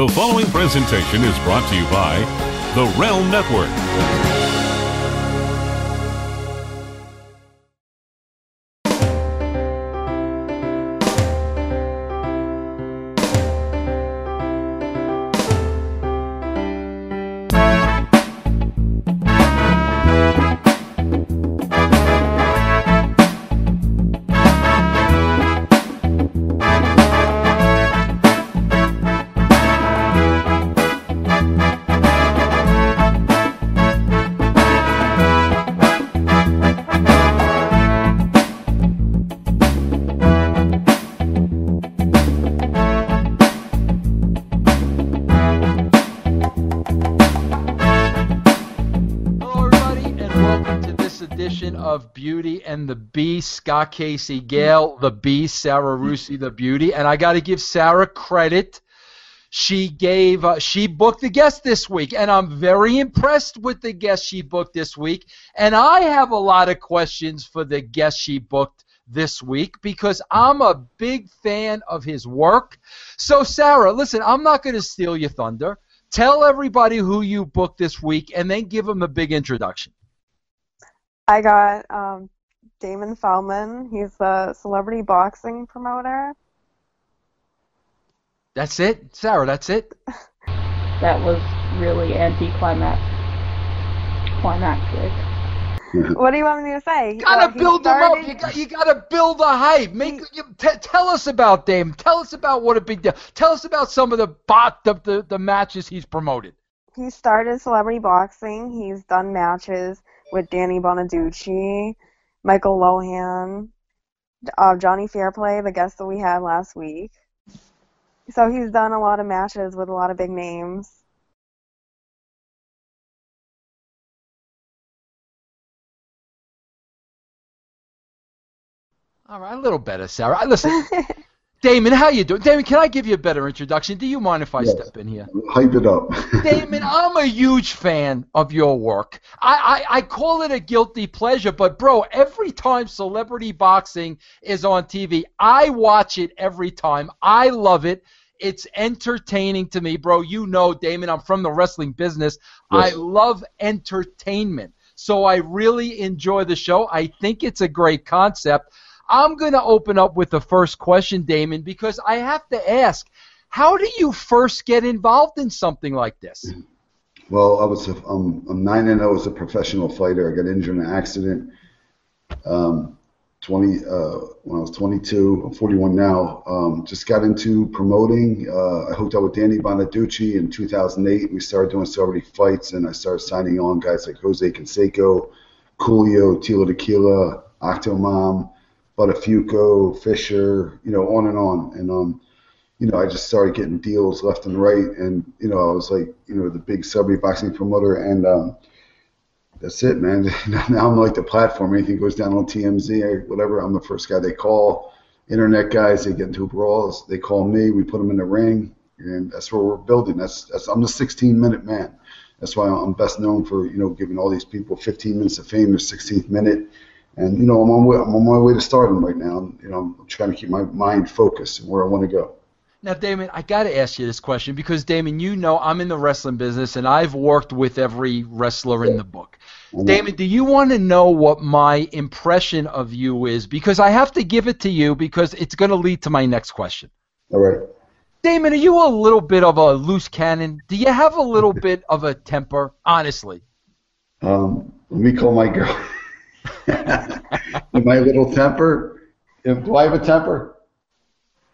The following presentation is brought to you by the Realm Network. Of Beauty and the Beast. Scott Casey, Gale, the Beast, Sarah Russi, the Beauty, and I got to give Sarah credit. She gave, uh, she booked the guest this week, and I'm very impressed with the guest she booked this week. And I have a lot of questions for the guest she booked this week because I'm a big fan of his work. So, Sarah, listen, I'm not going to steal your thunder. Tell everybody who you booked this week, and then give them a big introduction. I got um, Damon Feldman. He's a celebrity boxing promoter. That's it, Sarah. That's it. that was really anticlimactic. Climactic. What do you want me to say? You gotta Well, he build them up. You got, you gotta build the hype. Make you, t- tell us about Dame. Tell us about what a big deal. Tell us about some of the bot the, the the matches he's promoted. He started celebrity boxing. He's done matches with Danny Bonaduce, Michael Lohan, uh, Johnny Fairplay, the guest that we had last week. So he's done a lot of matches with a lot of big names. All right, a little better, Sarah. Listen, Damon, how you doing? Damon, can I give you a better introduction? Do you mind if I Yes. step in here? Hype it up. Damon, I'm a huge fan of your work. I, I, I call it a guilty pleasure, but bro, every time celebrity boxing is on TV, I watch it every time. I love it. It's entertaining to me, bro. You know, Damon, I'm from the wrestling business. I love entertainment. So I really enjoy the show. I think it's a great concept. I'm going to open up with the first question, Damon, because I have to ask how do you first get involved in something like this? well, I was a, um, I'm nine and zero as a professional fighter. I got injured in an accident. Um, 20 uh, when I was 22. I'm 41 now. Um, just got into promoting. Uh, I hooked up with Danny Bonaduce in 2008. We started doing celebrity fights, and I started signing on guys like Jose Canseco, Coolio, Tila Tequila, Octomom, Buttafuoco, Fisher, you know, on and on. And um, you know, I just started getting deals left and right, and you know, I was like, you know, the big celebrity boxing promoter, and um, that's it, man. now I'm like the platform. Anything goes down on TMZ or whatever, I'm the first guy they call. Internet guys, they get into brawls, they call me. We put them in the ring, and that's where we're building. That's that's I'm the 16 minute man. That's why I'm best known for you know giving all these people 15 minutes of fame, their 16th minute. And you know, I'm on, way, I'm on my way to stardom right now. You know, I'm trying to keep my mind focused and where I want to go. Now, Damon, I got to ask you this question because, Damon, you know I'm in the wrestling business and I've worked with every wrestler in the book. Damon, do you want to know what my impression of you is? Because I have to give it to you because it's going to lead to my next question. All right. Damon, are you a little bit of a loose cannon? Do you have a little bit of a temper, honestly? Um, let me call my girl. my little temper. Do I have a temper?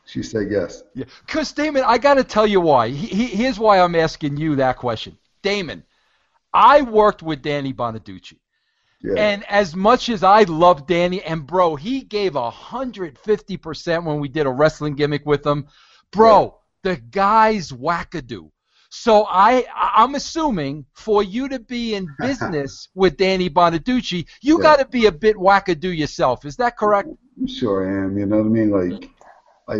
She said yes. Yeah. Because, Damon, I got to tell you why. He, he, here's why I'm asking you that question. Damon, I worked with Danny Bonaduce. Yeah. And as much as I love Danny, and bro, he gave hundred fifty percent when we did a wrestling gimmick with him. Bro, the guy's wackadoo. So I, I'm assuming for you to be in business with Danny Bonaduce, you Yeah. got to be a bit wackadoo yourself. Is that correct? Sure I am. You know what I mean? Like, I,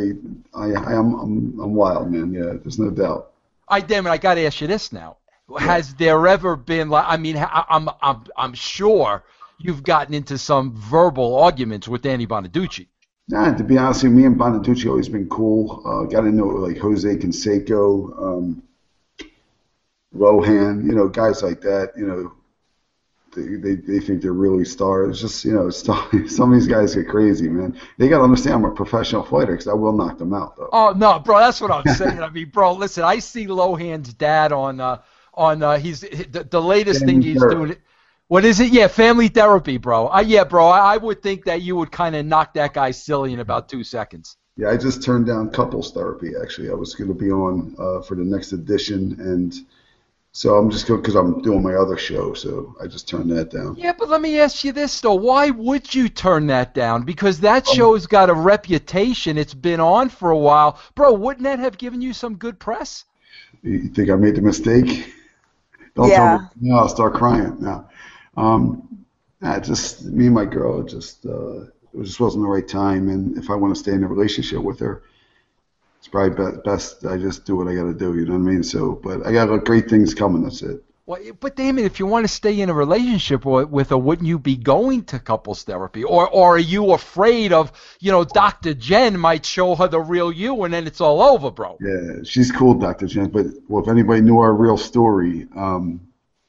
I, I am, I'm, I'm wild, man. Yeah, there's no doubt. I damn it, I got to ask you this now. Has there ever been like? I mean, I- I'm, I'm, I'm sure you've gotten into some verbal arguments with Danny Bonaduce. Nah, to be honest with you, me and Bonaduce always been cool. Uh, got to know like Jose Canseco, um, Lohan, you know, guys like that. You know, they, they, they think they're really stars. It's just you know, some some of these guys get crazy, man. They got to understand I'm a professional fighter because I will knock them out though. Oh no, bro, that's what I'm saying. I mean, bro, listen, I see Lohan's dad on uh, on uh, he's the, the latest thing he's Therapy. doing. What is it? Yeah, family therapy, bro. Uh, yeah, bro, I, I would think that you would kind of knock that guy silly in about two seconds. Yeah, I just turned down couples therapy. Actually, I was going to be on uh, for the next edition, and so I'm just going because I'm doing my other show, so I just turned that down. Yeah, but let me ask you this though: Why would you turn that down? Because that show's got a reputation. It's been on for a while, bro. Wouldn't that have given you some good press? You think I made the mistake? Don't Yeah. tell me. No, I'll start crying. No, um, nah, just me and my girl. It just uh, it just wasn't the right time, and if I want to stay in a relationship with her, it's probably be- best I just do what I got to do. You know what I mean? So, but I got great things coming. That's it. Well, but Damon, if you want to stay in a relationship with, with her, wouldn't you be going to couples therapy, or or are you afraid of you know Dr. Jen might show her the real you, and then it's all over, bro? Yeah, she's cool, Dr. Jen. But well, if anybody knew our real story, um,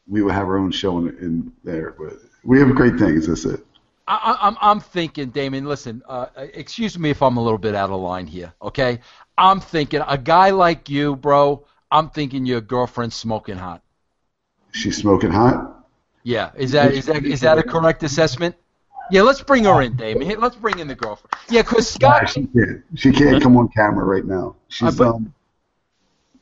we would have our own show in, in there. But we have great things. That's it. I, I- I'm I'm thinking, Damon. Listen, uh, excuse me if I'm a little bit out of line here, okay? I'm thinking a guy like you, bro. I'm thinking your girlfriend's smoking hot. She's smoking hot. Yeah, is that is that is that a correct assessment? Yeah, let's bring her in, Damon. Let's bring in the girlfriend. Yeah, because Scott, she can't. She can't come on camera right now. She's Uh, um.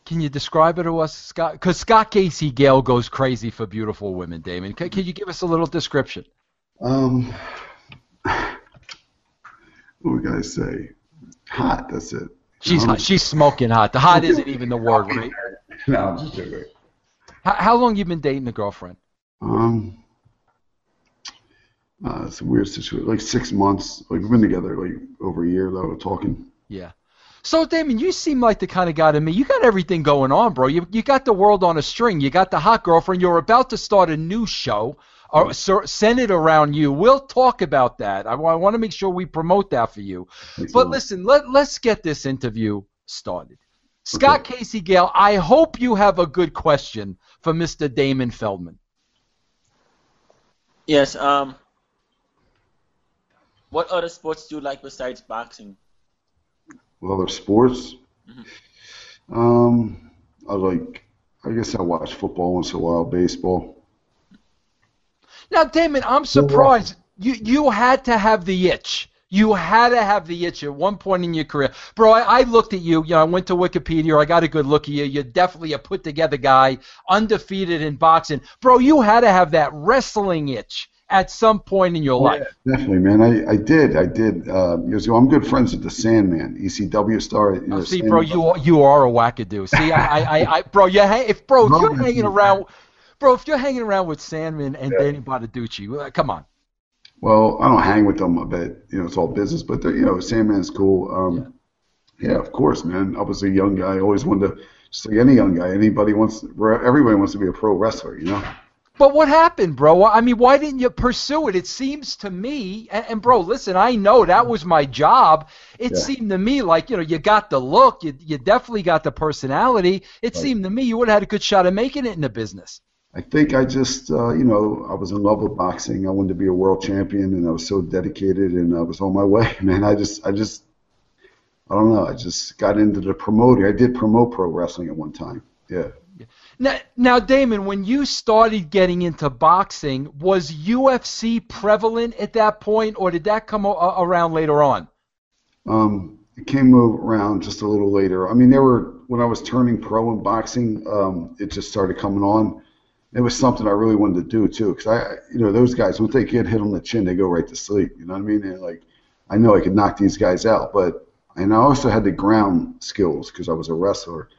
can you describe her to us, Scott? Because Scott Casey Gale goes crazy for beautiful women, Damon. Can, can you give us a little description? Um, what would I say? Hot. That's it. She's hot. she's smoking hot. The hot isn't even the word, right? No, I'm just joking. How, how long you been dating a girlfriend? Um, uh, it's a weird situation. Like six months. Like we've been together like over a year though. We're talking. Yeah. So Damon, you seem like the kind of guy to me. You got everything going on, bro. You you got the world on a string. You got the hot girlfriend. You're about to start a new show. Or sur- centered around you. We'll talk about that. I, want to make sure we promote that for you. Thanks But lot. listen, let let's get this interview started. Scott Casey Gale, I hope you have a good question for Mr. Damon Feldman. Yes. Um. What other sports do you like besides boxing? Well, other sports. Um, I like. I guess I watch football once in a while, baseball. Now, Damon, I'm surprised you you had to have the itch. You had to have the itch at one point in your career, bro. I, I looked at you. You know, I went to Wikipedia. I got a good look at you. You're definitely a put together guy, undefeated in boxing, bro. You had to have that wrestling itch at some point in your life. Definitely, man. I, I did. I did. Uh, years ago. I'm good friends with the Sandman, ECW star. You know, Oh, see, Sandman. bro, you are- you are a wackadoo. See, I, I, I, bro, you ha- if bro, if you're hanging around, bro, if you're hanging around with Sandman and Danny Bonaduce, uh, come on. Well, I don't hang with them a bit. You know, it's all business. But you know, Sandman's cool. Um, yeah. of course, man. I was a young guy. I always wanted to, just like any young guy. Anybody wants, everybody wants to be a pro wrestler. You know. But what happened, bro? I mean, why didn't you pursue it? It seems to me, and, and bro, listen, I know that was my job. It Yeah. seemed to me like you know you got the look, you you definitely got the personality. It Right. seemed to me you would have had a good shot of making it in the business. I think I just, uh, you know, I was in love with boxing. I wanted to be a world champion, and I was so dedicated, and I was on my way, man. I just, I just, I don't know. I just got into the promoting. I did promote pro wrestling at one time. Yeah. Now, now, Damon, when you started getting into boxing, was UFC prevalent at that point, or did that come a- around later on? Um, it came around just a little later. I mean, there were when I was turning pro in boxing, um, it just started coming on. It was something I really wanted to do too, because I, you know, those guys once they get hit on the chin, they go right to sleep. You know what I mean? And like, I know I could knock these guys out, but and I also had the ground skills because I was a wrestler.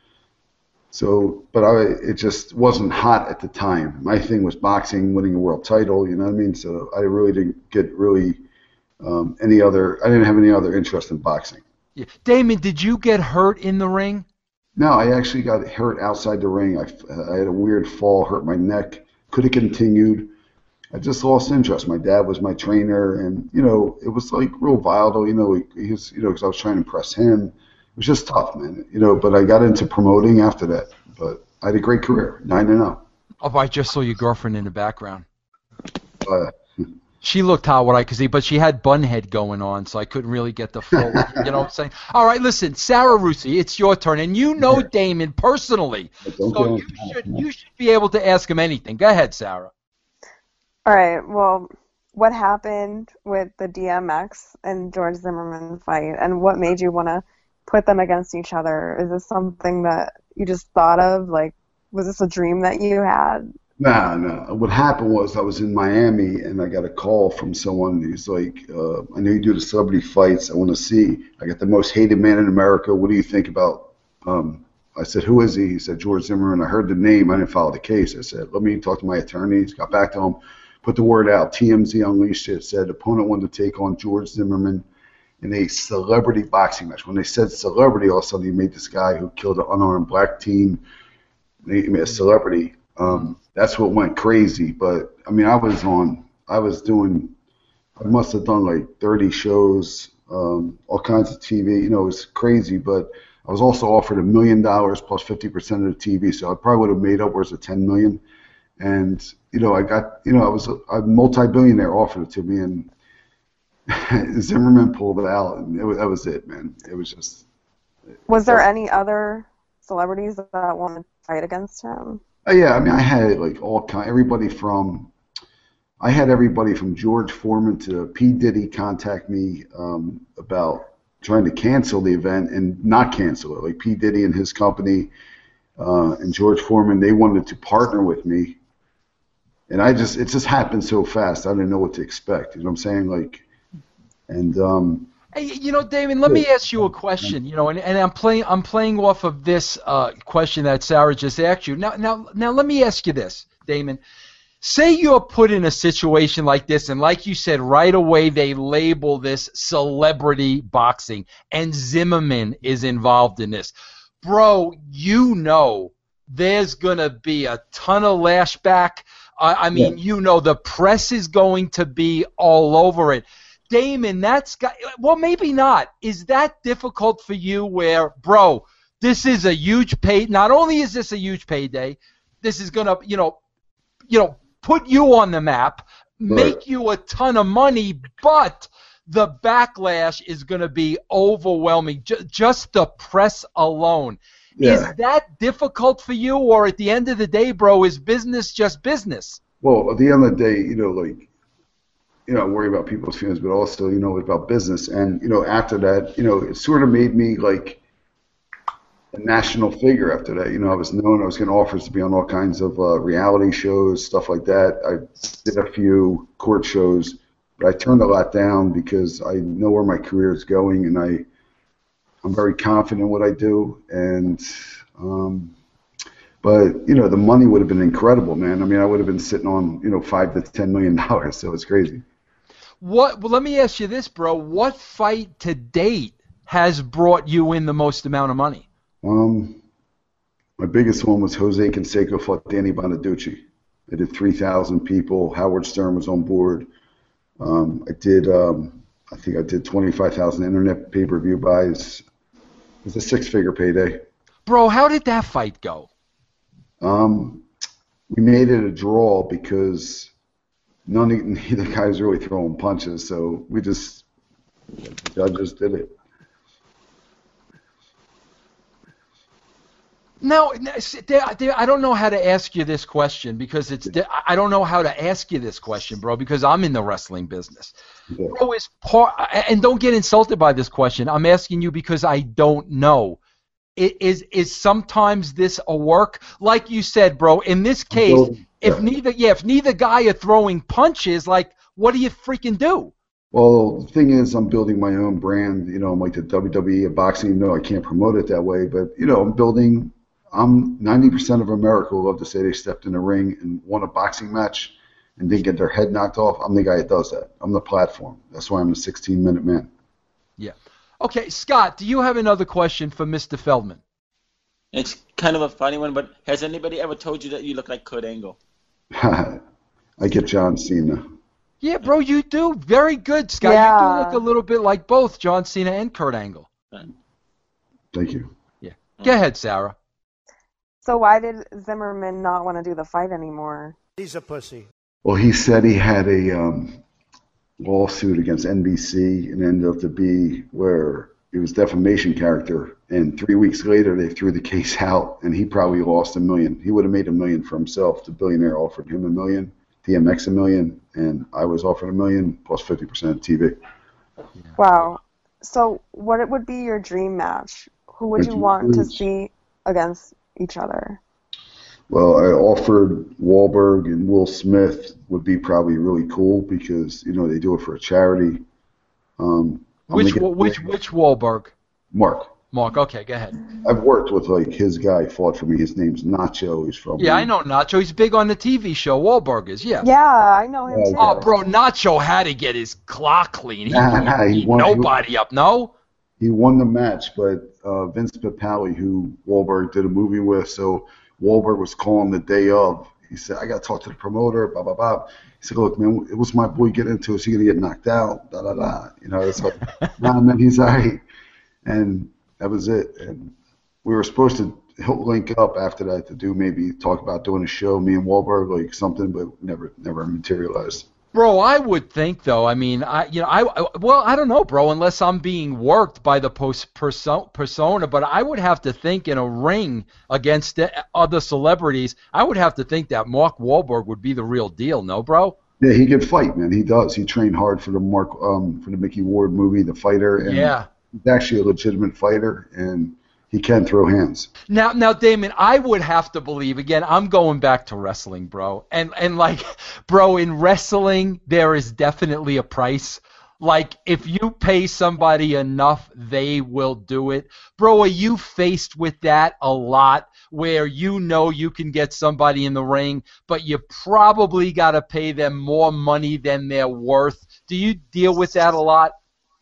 So, but I, it just wasn't hot at the time. My thing was boxing, winning a world title. You know what I mean? So I really didn't get really um, any other. I didn't have any other interest in boxing. Yeah. Damon, did you get hurt in the ring? No, I actually got hurt outside the ring. I, I had a weird fall, hurt my neck. Could have continued. I just lost interest. My dad was my trainer, and you know, it was like real volatile. You know, he, he was, you know, because I was trying to impress him. It was just tough, man. You know, but I got into promoting after that. But I had a great career, nine and zero. Oh, I just saw your girlfriend in the background. Uh, She looked hot, what I could see, but she had bun head going on, so I couldn't really get the full. you know what I'm saying? All right, listen, Sarah Russi, it's your turn, and you know Damon personally, so you should you should be able to ask him anything. Go ahead, Sarah. All right. Well, what happened with the DMX and George Zimmerman fight, and what made you want to put them against each other? Is this something that you just thought of? Like, was this a dream that you had? Nah, no. What happened was I was in Miami and I got a call from someone He's like, uh, I know you do the celebrity fights. I want to see. I got the most hated man in America. What do you think about? Um, I said, who is he? He said, George Zimmerman. I heard the name. I didn't follow the case. I said, let me talk to my attorneys. Got back to him, put the word out. TMZ unleashed it. Said opponent wanted to take on George Zimmerman in a celebrity boxing match. When they said celebrity, all of a sudden you made this guy who killed an unarmed black teen they made a celebrity. Um, that's what went crazy. But I mean, I was on. I was doing. I must have done like 30 shows, um, all kinds of TV. You know, it was crazy. But I was also offered a million dollars plus 50% of the TV, so I probably would have made upwards of 10 million. And you know, I got. You know, I was a, a multi-billionaire offered it to me, and Zimmerman pulled it out, and it was, that was it, man. It was just. Was there any other celebrities that wanted to fight against him? Oh, yeah, I mean, I had like all kind, everybody from, I had everybody from George Foreman to P Diddy contact me um, about trying to cancel the event and not cancel it. Like P Diddy and his company uh, and George Foreman, they wanted to partner with me, and I just it just happened so fast. I didn't know what to expect. You know what I'm saying? Like, and um, Hey, you know, Damon, let me ask you a question. You know, and, and I'm playing I'm playing off of this uh, question that Sarah just asked you. Now, now, now, let me ask you this, Damon. Say you're put in a situation like this, and like you said, right away they label this celebrity boxing, and Zimmerman is involved in this. Bro, you know there's gonna be a ton of lashback. I, I mean, you know the press is going to be all over it. Damon, that's got well, maybe not. Is that difficult for you? Where, bro, this is a huge pay. Not only is this a huge payday, this is gonna, you know, you know, put you on the map, make you a ton of money, but the backlash is gonna be overwhelming. J- just the press alone. yeah. Is that difficult for you, or at the end of the day, bro, is business just business? Well, at the end of the day, you know, like, you know, worry about people's feelings, but also, you know, about business. And, you know, after that, you know, it sort of made me like a national figure after that. You know, I was known, I was getting offers to be on all kinds of uh, reality shows, stuff like that. I did a few court shows, but I turned a lot down because I know where my career is going and I, I'm very confident in what I do. And, um, but you know, the money would have been incredible, man. I mean, I would have been sitting on you know five to ten million dollars, so it's crazy. What? Well, let me ask you this, bro. What fight to date has brought you in the most amount of money? Um, my biggest one was Jose Canseco fought Danny Bonaduce. I did three thousand people. Howard Stern was on board. Um, I did, um, I think I did twenty-five thousand internet pay-per-view buys. It was a six-figure payday. Bro, how did that fight go? Um, we made it a draw because none of neither guys really throwing punches, so we just the judges did it. Now, n- s- there- there- I don't know how to ask you this question because it's. I don't know how to ask you this question, bro, because I'm in the wrestling business. Yeah. Bro, is part, and don't get insulted by this question. I'm asking you because I don't know. I- Is is sometimes this a work? Like you said, bro. In this case, if yeah. neither, yeah, if neither guy are throwing punches, like, what do you freaking do? Well, the thing is, I'm building my own brand. You know, I'm like the WWE of boxing. even though I can't promote it that way, but you know, I'm building. I'm 90% of America will love to say they stepped in the ring and won a boxing match and didn't get their head knocked off. I'm the guy that does that. I'm the platform. That's why I'm the 16 minute man. Yeah. Okay, Scott, do you have another question for Mr. Feldman? It's kind of a funny one, but has anybody ever told you that you look like Kurt Angle? I get John Cena. Yeah, bro, you do very good, Scott. You Yeah. do look a little bit like both John Cena and Kurt Angle. Thank you. Yeah. Go ahead, Sarah. So why did Zimmerman not want to do the fight anymore? He's a pussy. Well, he said he had a um, lawsuit against NBC and ended up to be where it was defamation character. And three weeks later, they threw the case out, and he probably lost a million. He would have made a million for himself. The billionaire offered him a million, DMX a million, and I was offered a million plus 50% of TV. Wow. So what it would be your dream match? Who would you want to see against each other? Well, I offered Wahlberg and Will Smith would be probably really cool because you know they do it for a charity. Um, I'm Which gonna which which Wahlberg? Mark? Mark. Okay, go ahead. I've worked with like his guy fought for me. His name's Nacho. He's from Yeah, I know Nacho. He's big on the TV show. Wahlberg is. Yeah. Yeah, I know him Yeah, too. Oh, bro, Nacho had to get his clock clean. He Nah, nah, can't he beat won- he- nobody up. No. He won the match, but uh, Vince Papale, who Wahlberg did a movie with, so Wahlberg was calling the day of. He said, "I got to talk to the promoter." Blah blah blah. He said, "Look, man, it was my boy getting into it. Is he gonna get knocked out?" Da da da. You know, it's like, nah, man, he's alright. And that was it. And we were supposed to link up after that to do maybe talk about doing a show, me and Wahlberg, like something, but never never materialized. Bro, I would think though. I mean, I you know, I I- well, I don't know, bro, unless I'm being worked by the post perso- persona, but I would have to think in a ring against the other celebrities, I would have to think that Mark Wahlberg would be the real deal, no, bro? Yeah, he can fight, man. He does. He trained hard for the Mark um, for the Micky Ward movie, The Fighter, and Yeah. he's actually a legitimate fighter, and he can throw hands. Now, now, Damon, I would have to believe again. I'm going back to wrestling, bro, and and like, bro, in wrestling there is definitely a price. Like, if you pay somebody enough, they will do it, bro. Are you faced with that a lot, where you know you can get somebody in the ring, but you probably got to pay them more money than they're worth? Do you deal with that a lot?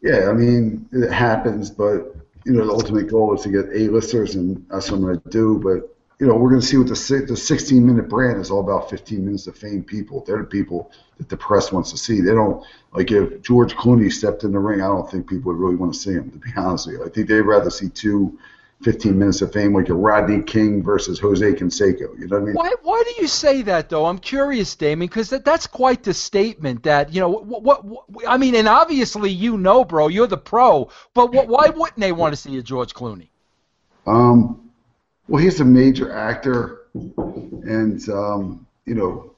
Yeah, I mean it happens, but you know the ultimate goal is to get A-listers, and that's what I'm going to do. But you know we're going to see what the the 16 minute brand is all about. 15 minutes of fame people. They're the people that the press wants to see. They don't like if George Clooney stepped in the ring. I don't think people would really want to see him. To be honest with you, I think they'd rather see two 15 minutes of fame like a Rodney King versus Jose Canseco. You know what I mean? Why, why do you say that though? I'm curious, Damon, because that, that's quite the statement. That you know, what, what, what I mean, and obviously you know, bro, you're the pro. But what, why wouldn't they want to see a George Clooney? Um, well, he's a major actor, and um, you know,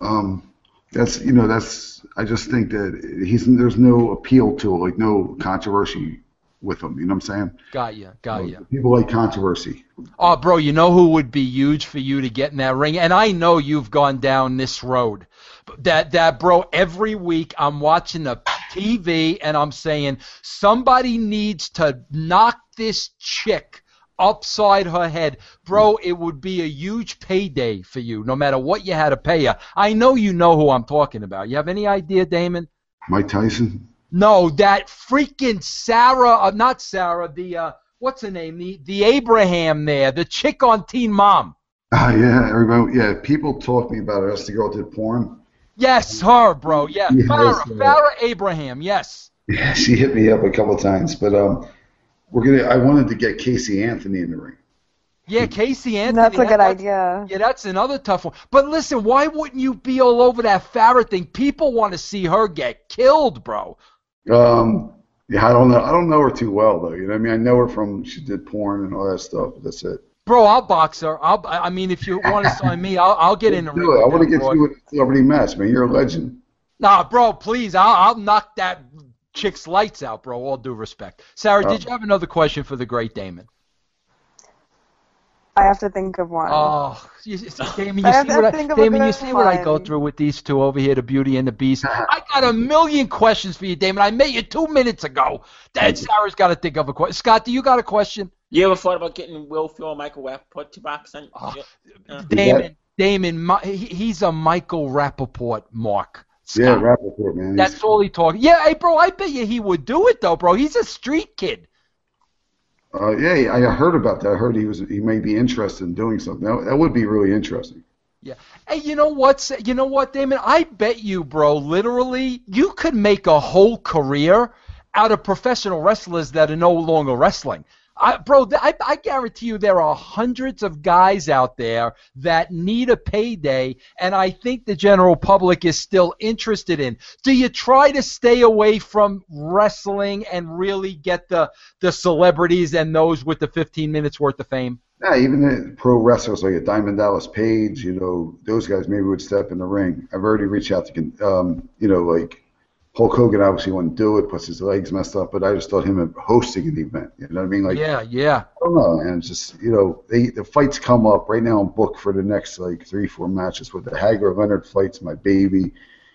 um, that's you know that's I just think that he's there's no appeal to it, like no controversy with them. You know what I'm saying? Got you, got you. People like controversy. Oh, bro, you know who would be huge for you to get in that ring? And I know you've gone down this road. That that bro, every week I'm watching the TV and I'm saying somebody needs to knock this chick upside her head. Bro, it would be a huge payday for you, no matter what you had to pay her. I know you know who I'm talking about. You have any idea, Damon? Mike Tyson. No, that freaking Sarah, uh, not Sarah, the uh, what's her name? The the Abraham there, the chick on Teen Mom. Ah, yeah, everybody. Yeah, people talk to me about it. That's the girl that did porn. Yes, her, bro. Yeah, Yes, Farrah, uh, Farrah Abraham. Yes. Yeah, she hit me up a couple times, but um, we're gonna. I wanted to get Casey Anthony in the ring. Yeah, Casey Anthony. That's a that- good that's- idea. Yeah, that's another tough one. But listen, why wouldn't you be all over that Farrah thing? People want to see her get killed, bro. Um, yeah, I don't know. I don't know her too well though. You know, I mean, I know her from she did porn and all that stuff. But that's it. Bro, I'll box her. I'll. I mean, if you want to sign me, I'll, I'll get in the ring. I want to get broad. you in a celebrity match, man. You're a legend. Nah, bro, please. I'll, I'll knock that chick's lights out, bro. All due respect. Sarah, did Oh. you have another question for the great Damon? I have to think of one. Oh, you, you- Damon, you see what I, think of a Damon, you see what I go through with these two over here, the Beauty and the Beast. I got a million questions for you, Damon. I met you two minutes ago. Dad, Sarah's got to think of a question. Scott, do you got a question? You ever thought about getting Will Ferrell and Michael Rapaport to boxing? Oh, Yeah. Uh, Damon, Damon, Mi- he, he's a Michael Rapaport mark. Yeah, Scott. Rapaport, man. He's- That's all he talks. Yeah, hey, bro, I bet you he would do it though, bro. He's a street kid. Uh, yeah, I heard about that. I heard he was he may be interested in doing something. That, that would be really interesting. Yeah. Hey, you know what? You know what, Damon? I bet you, bro. Literally, you could make a whole career out of professional wrestlers that are no longer wrestling. I, bro, I, I guarantee you there are hundreds of guys out there that need a payday, and I think the general public is still interested in. Do you try to stay away from wrestling and really get the the celebrities and those with the 15 minutes worth of fame? Yeah, even the pro wrestlers like a Diamond Dallas Page, you know, those guys maybe would step in the ring. I've already reached out to, um, you know, like Hulk Hogan obviously wouldn't do it, plus his legs messed up. But I just thought him hosting an event, you know what I mean? Like, yeah, yeah. I don't know, and it's just you know, they the fights come up right now. I'm booked for the next like three, four matches with the Hagler Leonard fights. My baby,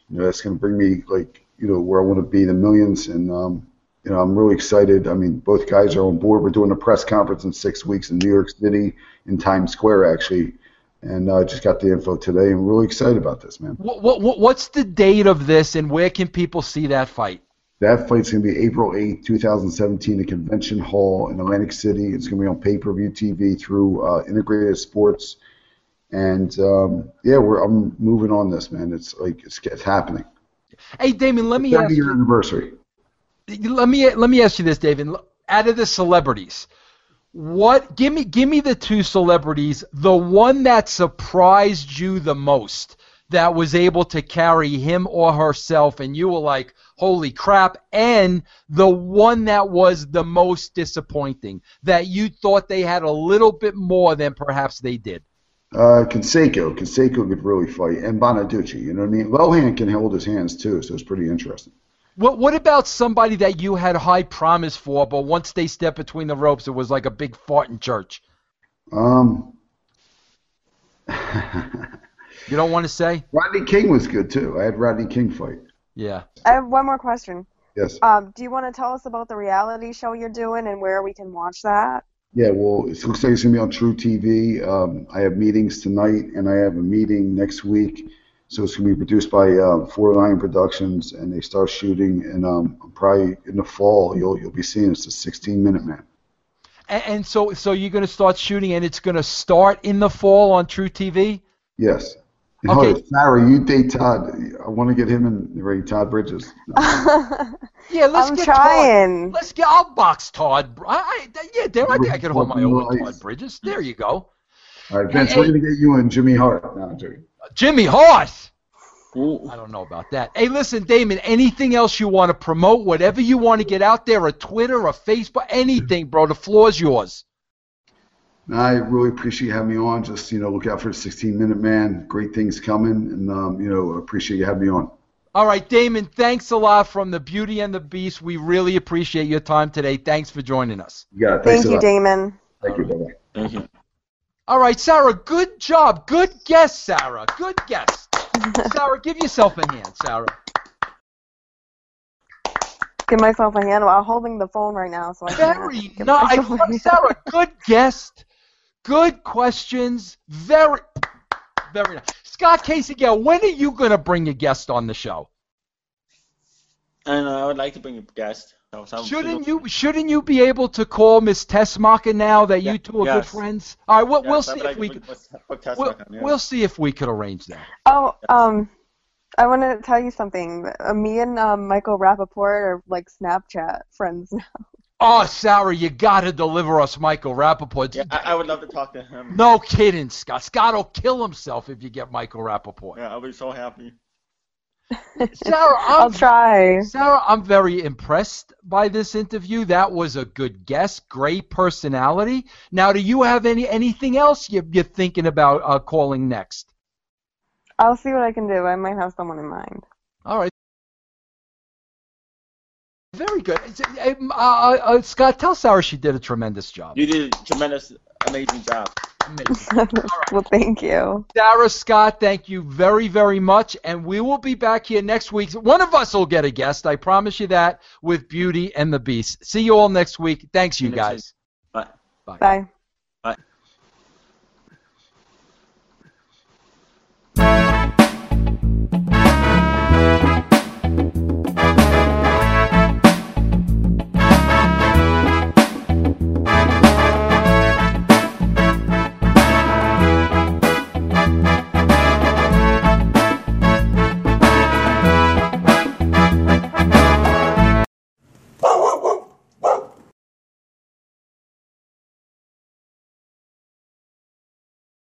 you know, that's gonna bring me like you know where I want to be, the millions, and um, you know, I'm really excited. I mean, both guys are on board. We're doing a press conference in six weeks in New York City, in Times Square, actually. And I uh, just got the info today. I'm really excited about this, man. What, what, what's the date of this, and where can people see that fight? That fight's going to be April 8th, 2017, at Convention Hall in Atlantic City. It's going to be on pay-per-view TV through uh, Integrated Sports. And um, yeah, we're I'm moving on this, man. It's like it's, it's happening. Hey, Damon, let me ask you. anniversary let me let me ask you this, David. Out of the celebrities, what give me give me the two celebrities, the one that surprised you the most, that was able to carry him or herself, and you were like, "Holy crap!" and the one that was the most disappointing, that you thought they had a little bit more than perhaps they did. Uh, Canseco, Canseco could really fight, and Bonaduce. You know what I mean? Lohan can hold his hands too, so it's pretty interesting. What What about somebody that you had high promise for, but once they stepped between the ropes, it was like a big fart in church? Um. you don't want to say? Rodney King was good too. I had Rodney King fight. Yeah. I have one more question. Yes. Um, do you want to tell us about the reality show you're doing and where we can watch that? Yeah, well, it looks like it's gonna be on truTV. Um, I have meetings tonight, and I have a meeting next week so it's going to be produced by uh, Four Lion Productions, and they start shooting, and um, probably in the fall you'll you'll be seeing it's a 16 minute man. And, and so so you're going to start shooting, and it's going to start in the fall on truTV. Yes. And okay. Sarah, you date Todd. I want to get him in right, Todd Bridges. yeah, let's I'm get trying. Todd. Let's get. I'll box Todd. I, I, yeah, there. I think I can hold my own with Todd Bridges. There you go. All right, Vince, hey, we're going to get you and Jimmy Hart. No, Jimmy. Jimmy Hart. I don't know about that. Hey, listen, Damon, anything else you want to promote, whatever you want to get out there, a Twitter, a Facebook, anything, bro, the floor's yours. I really appreciate you having me on. Just, you know, look out for the 16 Minute Man. Great things coming, and, um, you know, appreciate you having me on. All right, Damon, thanks a lot from the Beauty and the Beast. We really appreciate your time today. Thanks for joining us. Yeah, Thank you, Damon. Thank you, bye Thank you. All right, Sarah, good job. Good guess, Sarah. Good guess. Sarah, give yourself a hand, Sarah. Give myself a hand while holding the phone right now, so I very nice, Sarah. Good guest, good questions, very, very nice. Scott Casey Gale, when are you going to bring a guest on the show? And I would like to bring a guest. Shouldn't you shouldn't you be able to call Miss Tessmacher now that you two are yes. good friends? All right, we'll, yes, we'll see if we could, we'll, yeah. we'll see if we could arrange that. Oh, um, I want to tell you something. Uh, me and um, Michael Rapaport are like Snapchat friends now. Oh, Sarah, you got to deliver us Michael Rapaport. Yeah, I, I, would love to talk to him. No kidding, Scott. Scott will kill himself if you get Michael Rapaport. Yeah, I'll be so happy. Sarah, I'm, I'll try. Sarah, I'm very impressed by this interview. That was a good guess. Great personality. Now, do you have any anything else you, you're thinking about uh, calling next? I'll see what I can do. I might have someone in mind. All right. Very good. Uh, uh, uh, Scott, tell Sarah she did a tremendous job. You did a tremendous, amazing job. Amazing. Right. well, thank you. Sarah Scott, thank you very, very much. And we will be back here next week. One of us will get a guest, I promise you that, with Beauty and the Beast. See you all next week. Thanks, you guys. Bye. Bye. Bye.